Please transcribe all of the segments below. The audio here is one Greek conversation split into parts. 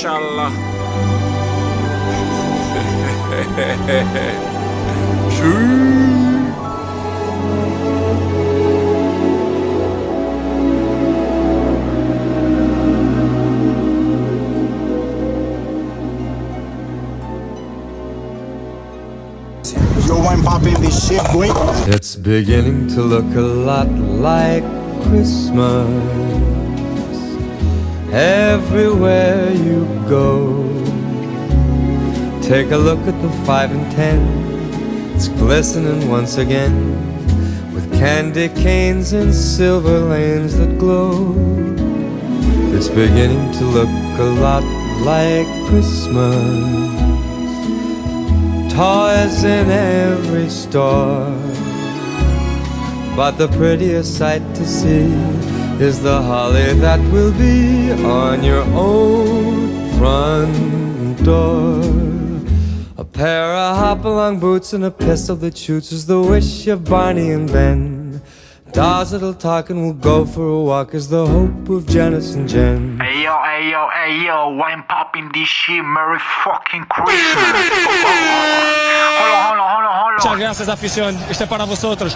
inşallah. It's beginning to look a lot like Christmas everywhere you go. Take a look at the five and ten, it's glistening once again with candy canes and silver lanes that glow. It's beginning to look a lot like Christmas toys in every store. But the prettiest sight to see is the holly that will be on your own front door. A pair of hop-along boots and a pistol that shoots is the wish of Barney and Ben. Dolls that'll talk and will go for a walk is the hope of Janice and Jen. Hey yo, hey yo, hey yo, I'm popping this shit. Merry fucking Christmas. Hold on, hold on, hold on, hold on. Muchas gracias afición, este es para vosotros.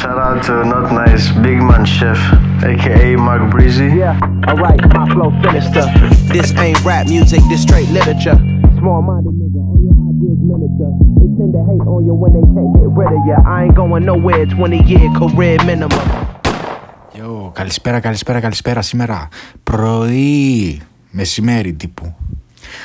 Shout out to Not Nice Big Man Chef, aka Mark Breezy. Yeah, alright, my flow sinister. This ain't rap music, this straight literature. Small minded nigga, all your ideas miniature. They tend to hate on you when they can't get rid of you. I ain't going nowhere, 20 year career minimum. Yo, καλησπέρα, καλησπέρα, καλησπέρα. Σήμερα πρωί, μεσημέρι τύπου.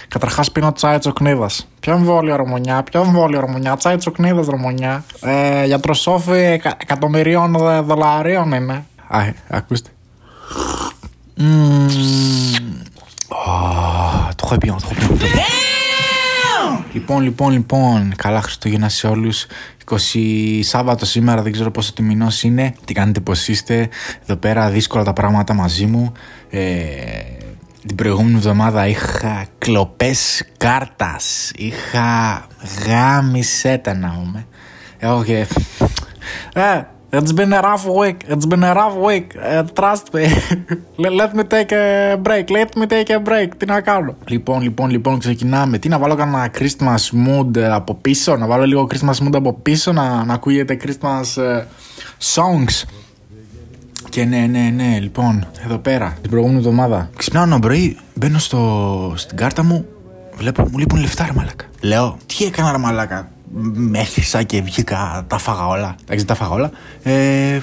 Καταρχάς πίνω τσάι τσοκνίδα. Ποιο εμβόλιο ρομονιά, ποιο εμβόλιο ρομονιά, τσάι τσοκνίδα ρομονιά. Ε, γιατροσόφι εκα, εκατομμυρίων δο- δολαρίων είναι. Α, ε, ακούστε. Μμμ. Ω, Το έχω πει, το έχω πει. το έχω πει. Λοιπόν, λοιπόν, λοιπόν, καλά Χριστούγεννα σε όλους. 20 Σάββατο σήμερα, δεν ξέρω πόσο τιμηνό είναι. Τι κάνετε, πώς είστε. Εδώ πέρα δύσκολα τα πράγματα μαζί μου. Ε, την προηγούμενη εβδομάδα είχα κλοπές κάρτας. Είχα γάμισέτα να πούμε. Έχω και. Ε, It's been a rough week. It's been a rough week. Uh, trust me. Let me take a break. Let me take a break. Τι να κάνω. Λοιπόν, λοιπόν, λοιπόν, ξεκινάμε. Τι να βάλω κανένα Christmas mood από πίσω. Να βάλω λίγο Christmas mood από πίσω. Να, να ακούγεται Christmas ε, songs. Και ναι, ναι, ναι, λοιπόν, εδώ πέρα, την προηγούμενη εβδομάδα. Ξυπνάω ένα πρωί, μπαίνω στο, στην κάρτα μου, βλέπω, μου λείπουν λεφτά, ρε μαλάκα. Λέω, τι έκανα, ρε μαλάκα. Μέθησα και βγήκα, τα φάγα όλα. Εντάξει, τα φάγα όλα. Ε,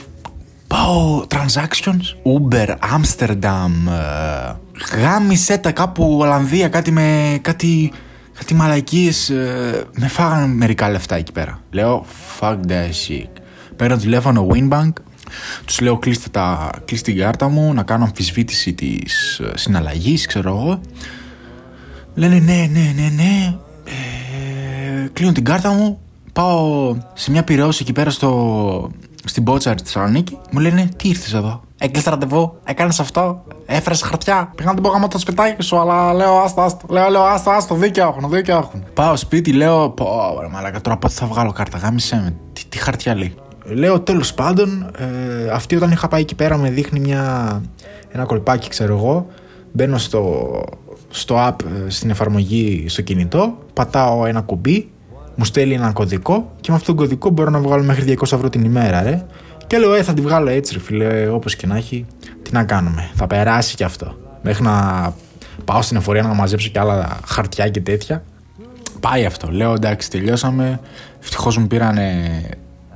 πάω transactions, Uber, Amsterdam, ε, γάμισε τα κάπου Ολλανδία, κάτι με, κάτι, κάτι μαλακίες, ε, με φάγανε μερικά λεφτά εκεί πέρα. Λέω, fuck that shit. Παίρνω τηλέφωνο Winbank, τους λέω κλείστε, τα, κλείστε την κάρτα μου, να κάνω αμφισβήτηση της ε, συναλλαγής, ξέρω εγώ. Λένε ναι, ναι, ναι, ναι. Ε, κλείνω την κάρτα μου, πάω σε μια πυρεώση εκεί πέρα στο, στην Μπότσα της Θεσσαλονίκη. Μου λένε τι ήρθες εδώ; Έκλεισε ραντεβού, έκανες αυτό, έφερες χαρτιά. Πήγα να την πω γάμο το σπιτάκι σου, αλλά λέω άστα, άστα. Λέω, λέω άστα, άστα, δίκιο έχουν, δίκιο έχουν. Πάω σπίτι, λέω, πω, ρε μαλάκα, τώρα πότε θα βγάλω κάρτα, γάμισε με. Τι, τι χαρτιά λέει. Λέω τέλος πάντων, ε, αυτή όταν είχα πάει εκεί πέρα με δείχνει μια, ένα κολπάκι, ξέρω εγώ. Μπαίνω στο, στο app, ε, στην εφαρμογή στο κινητό, πατάω ένα κουμπί, μου στέλνει ένα κωδικό και με αυτόν τον κωδικό μπορώ να βγάλω μέχρι 200 ευρώ την ημέρα, ρε. Και λέω, ε, θα τη βγάλω έτσι, ρε φίλε, όπως και να έχει. Τι να κάνουμε, θα περάσει κι αυτό. Μέχρι να πάω στην εφορία να μαζέψω κι άλλα χαρτιά και τέτοια. Πάει αυτό. Λέω, εντάξει, τελειώσαμε. Ευτυχώς μου πήρανε.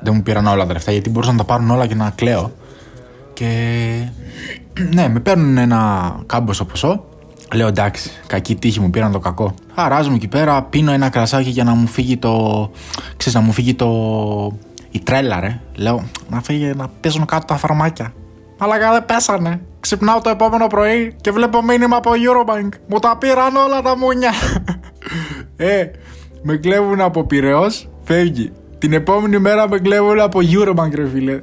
Δεν μου πήραν όλα τα λεφτά γιατί μπορούσαν να τα πάρουν όλα και να κλαίω. Και ναι, με παίρνουν ένα κάμποσο ποσό. Λέω εντάξει, κακή τύχη μου πήραν το κακό. Χαράζομαι εκεί πέρα, πίνω ένα κρασάκι για να μου φύγει το. ξέρεις, να μου φύγει το. η τρέλα, ρε. Λέω να φύγει να πέσουν κάτω τα φαρμάκια. Αλλά δεν πέσανε. Ξυπνάω το επόμενο πρωί και βλέπω μήνυμα από Eurobank. Μου τα πήραν όλα τα μουνιά. ε, με κλέβουν από Πυραιός, φεύγει. Την επόμενη μέρα με κλέβουν από Eurobank, ρε φίλε.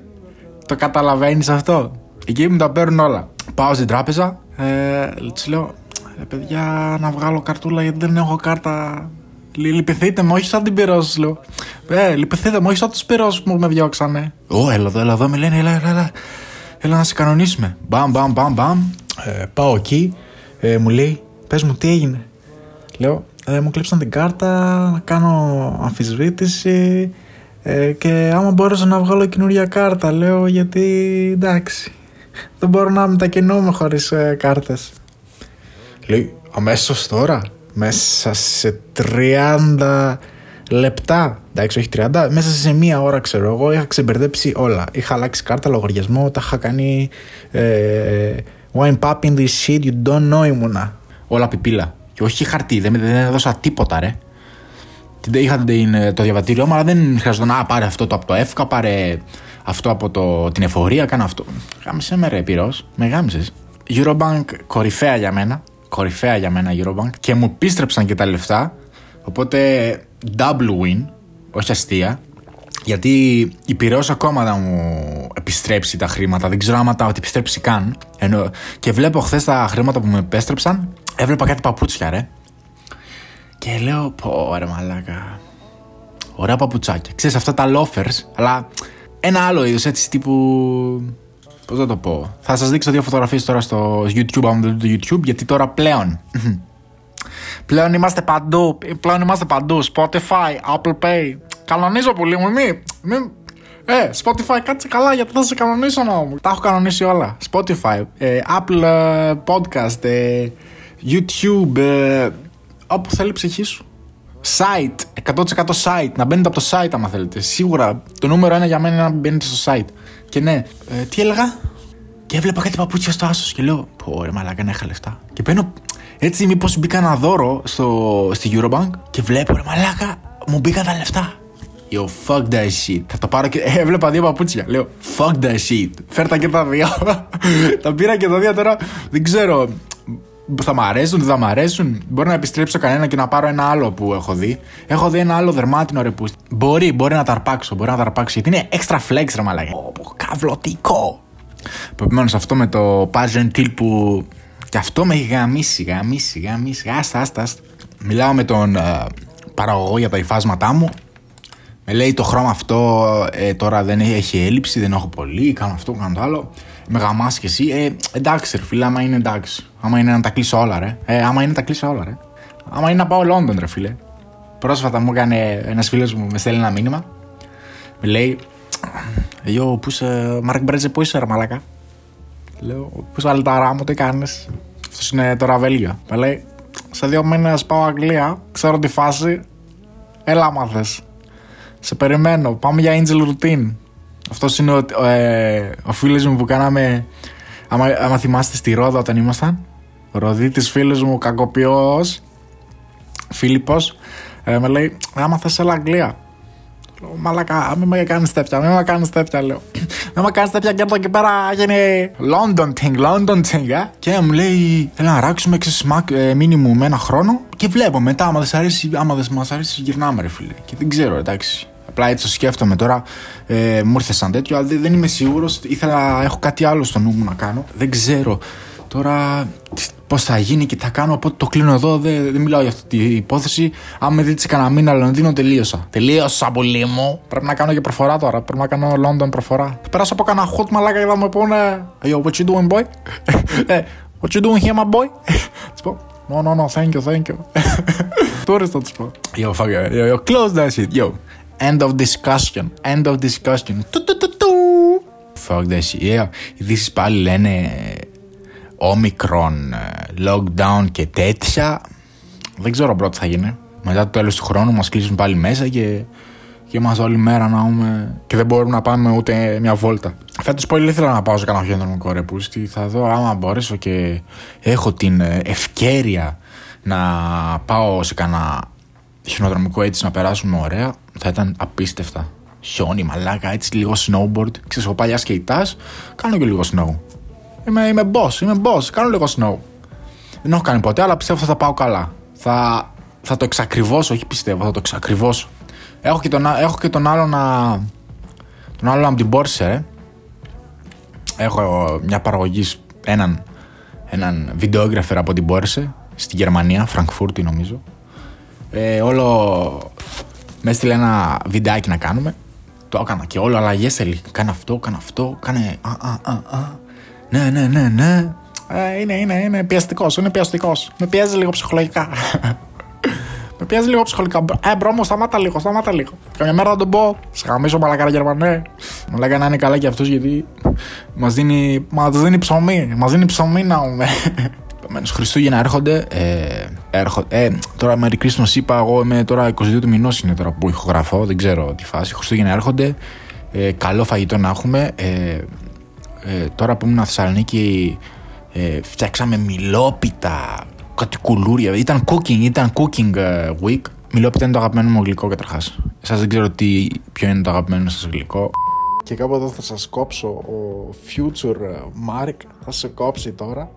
Το καταλαβαίνεις αυτό; Εκεί μου τα παίρνουν όλα. Πάω στην τράπεζα, ε, του λέω, ε, παιδιά, να βγάλω καρτούλα γιατί δεν έχω κάρτα. Λυ- Λυπηθείτε με, όχι σαν την πυρός, λέω. Ε, λυπηθείτε με, όχι σαν τους πυρός που με διώξανε. Ω, έλα εδώ, έλα εδώ, με λένε, έλα, έλα, έλα. έλα να σε κανονίσουμε. Μπαμ, μπαμ, μπαμ, μπαμ. Ε, πάω εκεί, ε, μου λέει, πες μου τι έγινε. Λέω, ε, μου κλέψαν την κάρτα, να κάνω αμφισβήτηση ε, και άμα μπορούσα να βγάλω καινούρια κάρτα, λέω, γιατί εντάξει, δεν μπορώ να μετακινούμε χωρίς ε, κάρτες. Λέει, αμέσως τώρα, μέσα σε 30 λεπτά. Εντάξει, όχι 30, μέσα σε μία ώρα ξέρω εγώ είχα ξεμπερδέψει όλα. Είχα αλλάξει κάρτα, λογαριασμό, τα είχα κάνει. Ε, wine pop in this shit, you don't know ήμουνα. Όλα πιπίλα. Και όχι χαρτί, δεν, δεν έδωσα τίποτα, ρε. Την- Είχα την- το διαβατήριό μου, αλλά δεν χρειαζόταν να πάρε αυτό το από το ΕΦΚΑ, πάρε αυτό από το, την εφορία, κάνω αυτό. Γάμισε με ρε, πυρός, με γάμισες. Eurobank κορυφαία για μένα, κορυφαία για μένα Eurobank και μου πίστρεψαν και τα λεφτά, οπότε double win, όχι αστεία. Γιατί η Πυραιός ακόμα να μου επιστρέψει τα χρήματα. Δεν ξέρω άμα τα επιστρέψει καν. Ενώ, και βλέπω χθες τα χρήματα που μου επέστρεψαν. Έβλεπα κάτι παπούτσια, ρε. Και λέω, πω ρε μαλάκα. Ωραία παπουτσάκια. Ξέρεις αυτά τα loafers, αλλά ένα άλλο είδος έτσι τύπου... Πώς να το πω. Θα σας δείξω δύο φωτογραφίες τώρα στο YouTube, αν δεν δείτε το YouTube, γιατί τώρα πλέον... πλέον είμαστε παντού. Πλέον είμαστε παντού. Spotify, Apple Pay. Κανονίζω πολύ μου, μη... μη ε, Spotify, κάτσε καλά γιατί θα σε κανονίσω να μου. Τα έχω κανονίσει όλα. Spotify, ε, Apple ε, Podcast, ε, YouTube, ε, όπου θέλει η ψυχή σου. Site, 100% site. Να μπαίνετε από το site άμα θέλετε. Σίγουρα το νούμερο ένα για μένα είναι να μπαίνετε στο site. Και ναι, ε, τι έλεγα; Και έβλεπα κάτι παπούτσια στο άσος και λέω: Πω ρε μαλάκα, να είχα λεφτά. Και παίρνω έτσι, μήπως μπήκα ένα δώρο στο, στη Eurobank και βλέπω ρε μαλάκα, μου μπήκαν τα λεφτά. Yo, fuck that shit. Θα το πάρω και. Ε, έβλεπα δύο παπούτσια. Λέω, fuck that shit. Φέρτα και τα δύο. τα πήρα και τα δύο τώρα. Δεν ξέρω. Θα μ' αρέσουν, δεν θα μ' αρέσουν. Μπορεί να επιστρέψω κανένα και να πάρω ένα άλλο που έχω δει. Έχω δει ένα άλλο δερμάτινο ρε που. Μπορεί, μπορεί να τα αρπάξω. Μπορεί να τα αρπάξω γιατί είναι extra flex ρε μαλάκα. Ω, καυλωτικό. Επομένως αυτό με το Pageant Till που. Και αυτό με έχει γαμίσει, γαμίσει, γαμίσει. Άστα, άστα, άστα. Μιλάω με τον ε, παραγωγό για τα υφάσματά μου. Με λέει το χρώμα αυτό ε, τώρα δεν έχει έλλειψη, δεν έχω πολύ, κάνω αυτό, κάνω το άλλο. Με γαμάς και εσύ. Ε, εντάξει, ρε φίλε, άμα είναι εντάξει. Άμα είναι να τα κλείσω όλα, ρε. Ε, άμα είναι να τα κλείσω όλα, ρε. Άμα είναι να πάω Λόντον, ρε φίλε. Πρόσφατα μου έκανε ένας φίλος μου, με στέλνει ένα μήνυμα. Με λέει, Γιο, πούς είσαι, Μάρκ Μπρέτζε, πού είσαι, ρε μαλάκα; Λέω, πούς είσαι αλταρά μου, τι κάνεις; Αυτός είναι τώρα Βέλγιο. Με λέει, σε δύο μήνες πάω Αγγλία, ξέρω τη φάση. Έλα, άμα θες. Σε περιμένω. Πάμε για Angel Routine. Αυτός είναι ο, ε, ο φίλος μου που κάναμε. Άμα, άμα θυμάστε στη Ρόδα όταν ήμασταν. Ο Ροδίτη φίλο μου, κακοποιός. Φίλιππος. Ε, με λέει: Άμα θες, έλα Αγγλία. Λέω, Μαλακά, μην με κάνεις τέτοια, μην με κάνεις τέτοια, λέω. Μην με κάνεις τέτοια και από εκεί πέρα γίνει London thing, London thing, ε. Και μου λέει, έλα να ράξουμε ξέρεις, μακ, ε, minimum με ένα χρόνο και βλέπω μετά, άμα δεν σ' αρέσει, άμα δεν μας αρέσει, γυρνάμε ρε φίλε. Και δεν ξέρω, εντάξει. Απλά έτσι το σκέφτομαι τώρα. Ε, μου ήρθε σαν τέτοιο, αλλά δεν, δεν είμαι σίγουρος. Ήθελα, έχω κάτι άλλο στο νου μου να κάνω. Δεν ξέρω. Τώρα πώς θα γίνει και τι θα κάνω. Οπότε το κλείνω εδώ. Δεν, δεν μιλάω για αυτή την υπόθεση. Αν με δείτε σε κανένα μήνα Λονδίνο, τελείωσα. Τελείωσα πολύ μου. Πρέπει να κάνω και προφορά τώρα. Πρέπει να κάνω London προφορά. Θα περάσω από κανένα hot μαλάκα και θα μου πούνε. Yo, what you doing, boy? Ε, what you doing here, my boy? Θα πω. No, no, no, thank you, thank you. Tourist θα του πω. Yo, fuck it. Yo, yo, close that shit. Yo. End of discussion. End of discussion. Του, του, του, του. Fuck that shit. Yeah. Οι ειδήσεις πάλι λένε όμικρον, lockdown και τέτοια. Δεν ξέρω πρώτα τι θα γίνει. Μετά το τέλος του χρόνου μας κλείσουν πάλι μέσα και, και είμαστε όλη μέρα να έχουμε... και δεν μπορούμε να πάμε ούτε μια βόλτα. Φέτος πολύ ήθελα να πάω σε κανένα χιονοδρομικό ρε πούστη. Θα δω άμα μπορέσω και έχω την ε, ευκαιρία να πάω σε κανένα χιονοδρομικό έτσι να περάσουμε ωραία. Θα ήταν απίστευτα. Χιόνι, μαλάκα, έτσι λίγο snowboard. Ξέρεις, εγώ παλιά σκεϊτάς, κάνω και λίγο snow. Είμαι, είμαι boss, είμαι boss, κάνω λίγο snow. Δεν έχω κάνει ποτέ, αλλά πιστεύω θα τα πάω καλά. Θα, θα το εξακριβώσω, όχι πιστεύω, θα το εξακριβώσω. Έχω και τον, έχω και τον άλλο να. Τον άλλο από την Porsche, ε. Έχω μια παραγωγή, έναν, έναν videographer από την Porsche στη Γερμανία, Φραγκφούρτη νομίζω. Ε, όλο με έστειλε ένα βιντεάκι να κάνουμε. Το έκανα και όλο αλλαγές θέλει. Κάνε αυτό, κάνε αυτό, κάνε. Α, α, α, α. Ναι, ναι, ναι, ναι. Ε, είναι, είναι, είναι πιεστικός, είναι πιεστικός. Με πιέζει λίγο ψυχολογικά. Με πιέζει λίγο ψυχολογικά. Ε, bro μου, σταμάτα λίγο, σταμάτα λίγο. Καμιά μέρα θα τον πω. Σε χαμίσω μαλακάρα Γερμανέ. Μου λέγανε να είναι καλά και αυτό γιατί μας δίνει, μας δίνει ψωμί. Μας δίνει ψωμί να πούμε. Επομένως, Χριστούγεννα έρχονται. Ε, έρχονται ε, τώρα Merry Christmas είπα, εγώ είμαι τώρα 22 του μηνός είναι τώρα που ηχογραφώ, δεν ξέρω τι φάση. Χριστούγεννα έρχονται. Ε, καλό φαγητό να έχουμε. Ε, ε, τώρα που ήμουν Θεσσαλονίκη, ε, φτιάξαμε μιλόπιτα, κάτι κουλούρια. Ήταν cooking, ήταν cooking ε, week. Μηλόπιτα είναι το αγαπημένο μου γλυκό καταρχάς. Εσάς δεν ξέρω τι, ποιο είναι το αγαπημένο σας γλυκό. Και κάπου εδώ θα σας κόψω ο future Mark θα σε κόψει τώρα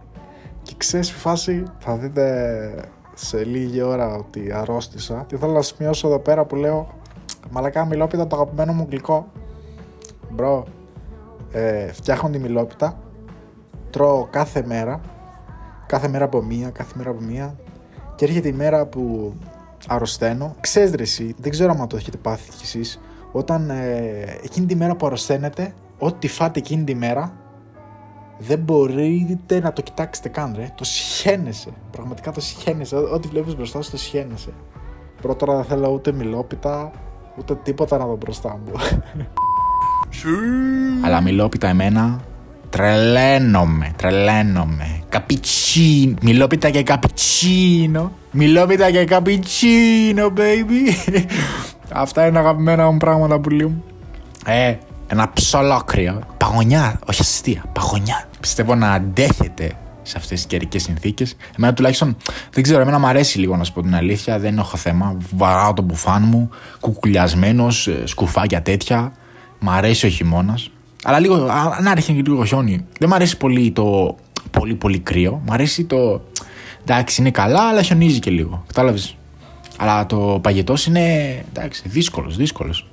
και ξέρεις στη φάση θα δείτε σε λίγη ώρα ότι αρρώστησα και θέλω να σημειώσω εδώ πέρα που λέω μαλάκα μηλόπιτα το αγαπημένο μου γλυκό bro ε, φτιάχνω τη μηλόπιτα τρώω κάθε μέρα κάθε μέρα από μία, κάθε μέρα από μία και έρχεται η μέρα που αρρωσταίνω ξέρεις ρε εσύ, δεν ξέρω αν το έχετε πάθει κι εσείς όταν ε, εκείνη τη μέρα που αρρωσταίνετε ό,τι φάτε εκείνη τη μέρα δεν μπορείτε να το κοιτάξετε καν, ρε. Το σχένεσαι. Πραγματικά το σχένεσαι. Ό- Ό,τι βλέπεις μπροστά σου το σχένεσαι. Πρώτα τώρα δεν θέλω ούτε μιλόπιτα, ούτε τίποτα να δω μπροστά μου. Αλλά μιλόπιτα εμένα τρελαίνομαι, τρελαίνομαι. Καπιτσίνο, μιλόπιτα και καπιτσίνο. Μιλόπιτα και καπιτσίνο, baby. Αυτά είναι αγαπημένα μου πράγματα που μου. Ε, ένα ψολόκριο. Παγωνιά, όχι αστεία, παγωνιά. Πιστεύω να αντέχετε σε αυτές τις καιρικές συνθήκες. Εμένα τουλάχιστον δεν ξέρω, εμένα μου αρέσει λίγο να σου πω την αλήθεια. Δεν έχω θέμα. Βαράω το μπουφάν μου, κουκουλιασμένος, σκουφάκια τέτοια. Μ' αρέσει ο χειμώνας. Αλλά λίγο, α, να ρίχνει και λίγο χιόνι. Δεν μ' αρέσει πολύ το πολύ πολύ κρύο. Μ' αρέσει το. Εντάξει, είναι καλά, αλλά χιονίζει και λίγο. Κατάλαβες; Αλλά το παγετός είναι. Εντάξει, δύσκολος, δύσκολος.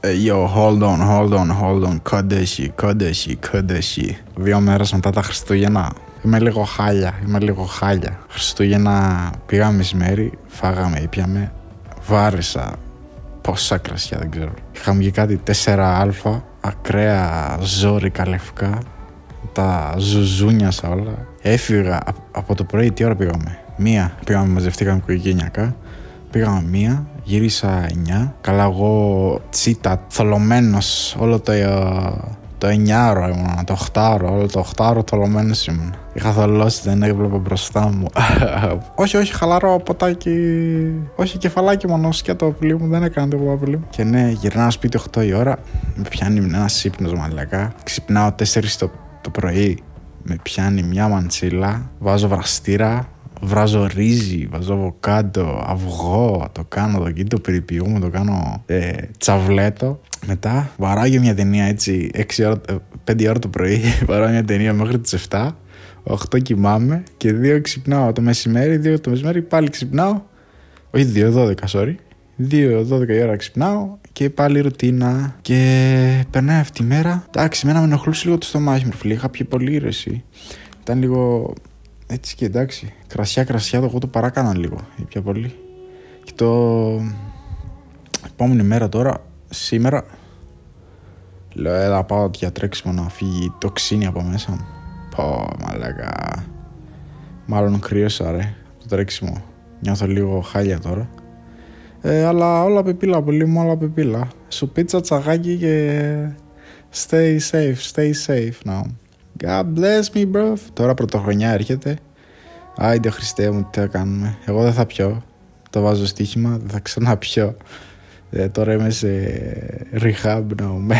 Ε, Yo, hold on, hold on, hold on. Κόντεση, κόντεση, κόντεση. Δύο μέρες μετά τα Χριστούγεννα. Είμαι λίγο χάλια, είμαι λίγο χάλια. Χριστούγεννα πήγαμε μεσημέρι, φάγαμε, ήπιαμε. Βάρισα πόσα κρασιά, δεν ξέρω. Είχαμε και κάτι 4α, ακραία ζόρικα λευκά. Τα ζουζούνιασα όλα. Έφυγα απ- από το πρωί, τι ώρα πήγαμε; Μία, πήγαμε, μαζευτήκαμε οικογενειακά. Πήγαμε μία, γύρισα 9. Καλά, εγώ τσίτα, θολωμένος όλο το, ε, το 9ωρο ήμουν, το 8ωρο, όλο το 8ωρο θολωμένος ήμουν. Είχα θολώσει, δεν έβλεπα μπροστά μου. όχι, όχι, χαλαρό ποτάκι. Όχι, κεφαλάκι μόνο σκέτο πουλί μου, δεν έκανε τίποτα πουλί μου. Και ναι, γυρνάω σπίτι 8 η ώρα, με πιάνει ένα ύπνο μαλακά. Ξυπνάω 4 το, το πρωί, με πιάνει μια μαντσίλα, βάζω βραστήρα, βράζω ρύζι, βάζω αβοκάντο, αυγό, το κάνω το εκεί, το περιποιούμε, το κάνω ε, τσαβλέτο. Μετά βαράω για μια ταινία έτσι 6 ώρα, 5 ώρα το πρωί, βαράω μια ταινία μέχρι τις 7. 8 κοιμάμαι και 2 ξυπνάω το μεσημέρι, 2 το μεσημέρι πάλι ξυπνάω. Όχι 2, 12, sorry. 2, 12 η ώρα ξυπνάω και πάλι ρουτίνα. Και περνάει αυτή η μέρα. Εντάξει, εμένα με ενοχλούσε λίγο το στομάχι μου, φίλε. Είχα πιει πολύ ήρεση. Ήταν λίγο έτσι και εντάξει. Κρασιά, κρασιά, το εγώ το παράκανα λίγο. Ήπια πολύ. Και το επόμενη μέρα τώρα, σήμερα, λέω έλα πάω για τρέξιμο να φύγει το ξύνι από μέσα μου. Πω, μαλάκα. Μάλλον κρύωσα ρε, το τρέξιμο. Νιώθω λίγο χάλια τώρα. Ε, αλλά όλα πεπίλα, πολύ μου όλα πεπίλα. Σου πίτσα τσαγάκι και stay safe, stay safe now. God bless me, bro. Τώρα πρωτοχρονιά έρχεται. Άιντε Χριστέ μου, τι θα κάνουμε. Εγώ δεν θα πιω. Το βάζω στοίχημα, δεν θα ξαναπιω. Ε, τώρα είμαι σε rehab να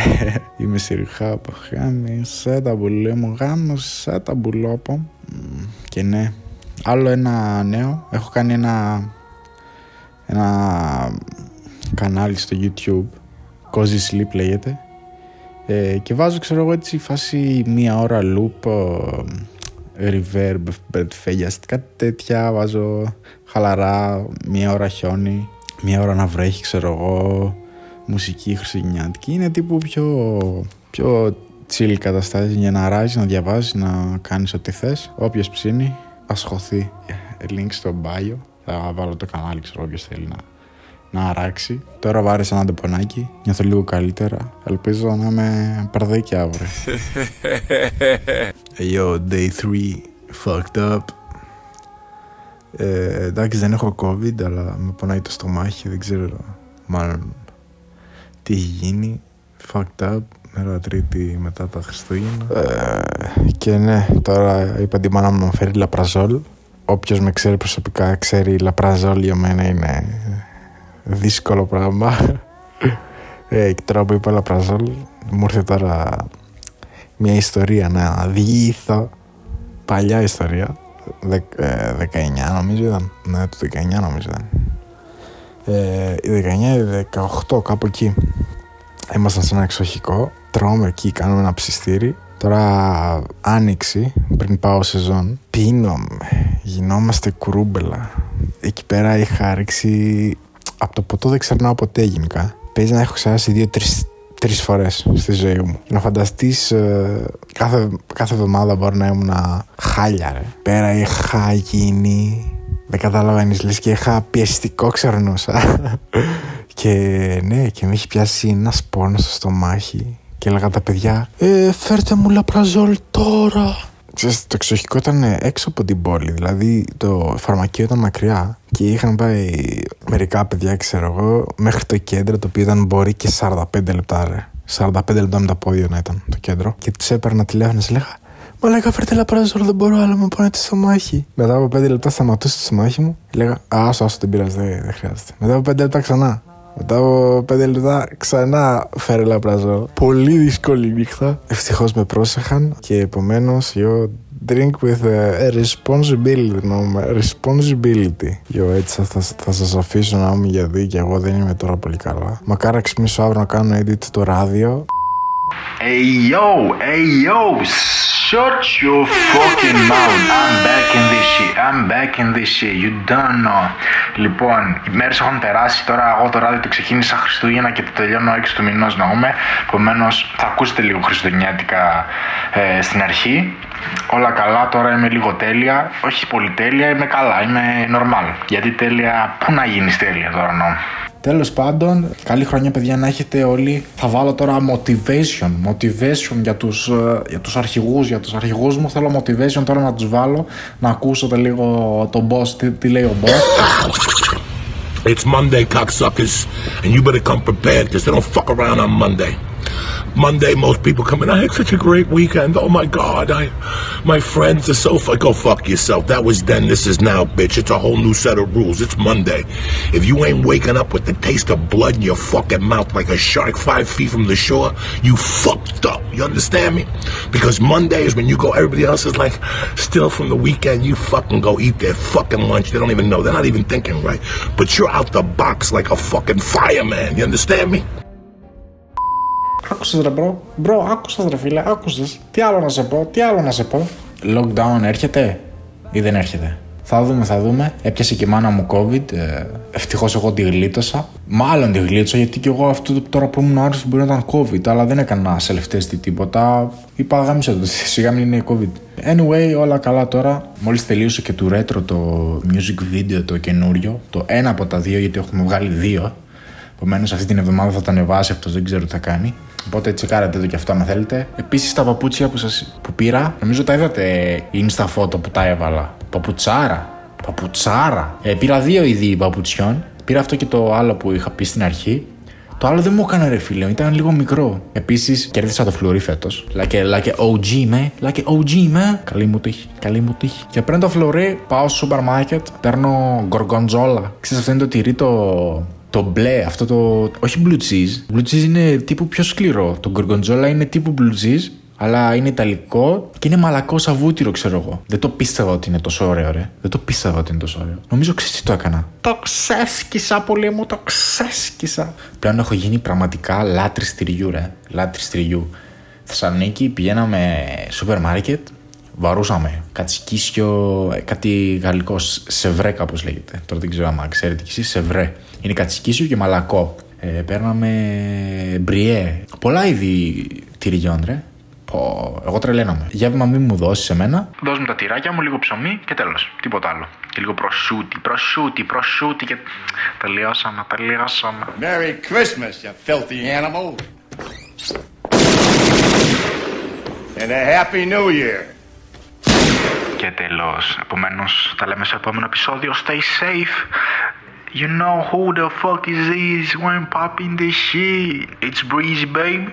Είμαι σε rehab. Γάμισε τα μπουλέ μου, γάμισε τα μπουλόπο. Μμ, Και ναι, άλλο ένα νέο. Έχω κάνει ένα, ένα κανάλι στο YouTube. Cozy Sleep λέγεται. Ε, και βάζω, ξέρω εγώ, έτσι φάση μία ώρα loop, ε, reverb, bedfeggiast, κάτι τέτοια. Βάζω χαλαρά, μία ώρα χιόνι, μία ώρα να βρέχει, ξέρω εγώ, μουσική χριστουγεννιάτικη. Είναι τύπου πιο, πιο chill καταστάσεις για να ράζεις, να διαβάζεις, να κάνεις ό,τι θες. Όποιος ψήνει, ας χωθεί. Link στο bio. Θα βάλω το κανάλι, ξέρω όποιος θέλει να να αράξει. Τώρα βάρεσα ένα τεπονάκι, νιώθω λίγο καλύτερα. Ελπίζω να είμαι παρδέκι αύριο. hey, yo, day 3, fucked up. Ε, εντάξει, δεν έχω COVID, αλλά με πονάει το στομάχι, δεν ξέρω μάλλον τι έχει γίνει. Fucked up, μέρα τρίτη μετά τα Χριστούγεννα. Ε, και ναι, τώρα είπα την μάνα μου να μου φέρει λαπραζόλ. Όποιος με ξέρει προσωπικά ξέρει λαπραζόλ για μένα είναι δύσκολο πράγμα. Ε, και τώρα που είπα λαπραζόλ μου ήρθε τώρα μια ιστορία να διηγηθώ. Παλιά ιστορία. Δε, ε, 19 νομίζω ήταν. Ναι, το 19 νομίζω ήταν. Ε, η 19 ή 18 κάπου εκεί. Ήμασταν σε ένα εξοχικό. Τρώμε εκεί, κάνουμε ένα ψιστήρι. Τώρα άνοιξη, πριν πάω σεζόν, πίνομαι. Γινόμαστε κουρούμπελα. Εκεί πέρα είχα ρίξει. Από το ποτό δεν ξερνάω ποτέ γενικά. Παίζει να έχω ξεχάσει δύο-τρει τρεις φορές στη ζωή μου. Να φανταστείς ε, κάθε, κάθε εβδομάδα μπορεί να ήμουν χάλια ρε. Πέρα είχα γίνει... Δεν καταλαβαίνεις, λες και είχα πιεστικό ξερνούσα. και ναι, και με έχει πιάσει ένα πόνο στο στομάχι. Και έλεγα τα παιδιά, ε, φέρτε μου λαπραζόλ τώρα. Ξέρεις, το εξοχικό ήταν έξω από την πόλη, δηλαδή το φαρμακείο ήταν μακριά και είχαν πάει μερικά παιδιά, ξέρω εγώ, μέχρι το κέντρο το οποίο ήταν μπορεί και 45 λεπτά, ρε. 45 λεπτά με τα πόδια να ήταν το κέντρο. Και τους έπαιρνα τηλέφωνο και λέγα Μα λέγα φέρτε λαπράζολ, δεν μπορώ άλλο, με πάνε το στομάχι. Μετά από 5 λεπτά σταματούσε το στομάχι μου. Λέγα Α, άσο, άσο, δεν πειράζει, δεν, δεν χρειάζεται. Μετά από 5 λεπτά ξανά. Μετά από 5 λεπτά ξανά φέρε λαπραζόλ. Πολύ δύσκολη νύχτα. Ευτυχώς με πρόσεχαν και επομένως, yo, drink with a responsibility. No, responsibility. Yo, έτσι θα, θα σας αφήσω να είμαι γιατί και εγώ δεν είμαι τώρα πολύ καλά. Μακάρι να ξυπνήσω αύριο να κάνω edit το ράδιο. Hey yo, hey yo, shut your fucking mouth. I'm back in this shit. I'm back in this shit. You don't know. Λοιπόν, οι μέρες έχουν περάσει. Τώρα εγώ το ράδιο το ξεκίνησα Χριστούγεννα και το τελειώνω 6 του μηνός να είμαι. Επομένως, θα ακούσετε λίγο Χριστουγεννιάτικα ε, στην αρχή. Όλα καλά, τώρα είμαι λίγο τέλεια. Όχι πολύ τέλεια, είμαι καλά, είμαι normal. Γιατί τέλεια, πού να γίνεις τέλεια τώρα, νο; Τέλος πάντων, καλή χρονιά, παιδιά, να έχετε όλοι. Θα βάλω τώρα motivation. Motivation για τους για τους αρχηγούς. Για τους αρχηγούς μου θέλω motivation τώρα να τους βάλω. Να ακούσετε λίγο τον boss, τι, τι λέει ο boss. It's Monday, cocksuckers, and you better come prepared because they don't fuck around on Monday. Monday, most people come in. I had such a great weekend. Oh my God, I, my friends are so fuck. Go fuck yourself. That was then. This is now, bitch. It's a whole new set of rules. It's Monday. If you ain't waking up with the taste of blood in your fucking mouth like a shark five feet from the shore, you fucked up. You understand me? Because Monday is when you go. Everybody else is like still from the weekend. You fucking go eat their fucking lunch. They don't even know. They're not even thinking right. But you're out the box like a fucking fireman. You understand me? Άκουσες ρε bro, bro, άκουσες ρε φίλε, άκουσες. Τι άλλο να σε πω, τι άλλο να σε πω. Lockdown έρχεται ή δεν έρχεται; Θα δούμε, θα δούμε. Έπιασε και η μάνα μου COVID. Ε, Ευτυχώς εγώ τη γλίτωσα. Μάλλον τη γλίτωσα γιατί και εγώ αυτό τώρα που ήμουν άρρωστος μπορεί να ήταν COVID. Αλλά δεν έκανα self-test ή τίποτα. Είπα γάμησέ το. Σιγά μην είναι COVID. Anyway, όλα καλά τώρα. Μόλις τελείωσε και του retro το music video το καινούριο. Το ένα από τα δύο γιατί έχουμε βγάλει δύο. Επομένως, αυτή την εβδομάδα θα τα ανεβάσει αυτός, δεν ξέρω τι θα κάνει. Οπότε τσεκάρετε το και αυτό αν θέλετε. Επίσης τα παπούτσια που, σας, που πήρα, νομίζω τα είδατε insta photo που τα έβαλα. Παπουτσάρα. Παπουτσάρα. Ε, πήρα δύο είδη παπουτσιών. Πήρα αυτό και το άλλο που είχα πει στην αρχή. Το άλλο δεν μου έκανε ρε φίλε, ήταν λίγο μικρό. Επίσης κέρδισα το φλουρί φέτος. Like, a, like a OG, με. Like a OG, με. Καλή μου τύχη. Καλή μου τύχη. Και πριν το φλουρί, πάω στο σούπερ μάρκετ, παίρνω γκοργοντζόλα. Ξέρετε, αυτό είναι το τυρί το το μπλε, αυτό το. Όχι blue cheese. Blue cheese είναι τύπου πιο σκληρό. Το gorgonzola είναι τύπου blue cheese, αλλά είναι ιταλικό και είναι μαλακό σαβούτυρο, ξέρω εγώ. Δεν το πίστευα ότι είναι τόσο ωραίο, ρε. Δεν το πίστευα ότι είναι τόσο ωραίο. Νομίζω ξέρεις τι το έκανα; Το ξέσκισα πολύ μου, το ξέσκισα. Πλέον έχω γίνει πραγματικά λάτρης τυριού, ρε. Λάτρης τυριού. Θεσσαλονίκη πηγαίναμε σούπερ μάρκετ, βαρούσαμε κάτι σκίσιο, κάτι γαλλικό, σεβρέ κάπως λέγεται. Τώρα δεν ξέρω αν ξέρετε κι εσείς, σεβρέ. Είναι κάτι σκίσιο και μαλακό. Ε, παίρναμε μπριέ. Πολλά είδη τυριών, ρε. Πω, εγώ τρελαίνομαι. Γεύμα μη μου δώσεις εμένα. Δώσ' μου τα τυράκια μου, λίγο ψωμί και τέλος. Τίποτα άλλο. Και λίγο προσούτι, προσούτι, προσούτι και... Τελειώσαμε, τελειώσαμε. Merry Christmas, you filthy animal. And a Happy New Year. Και τέλος. Επομένως, τα λέμε σε επόμενο επεισόδιο. Stay safe. You know who the fuck is this when popping this shit? It's Breezy, baby.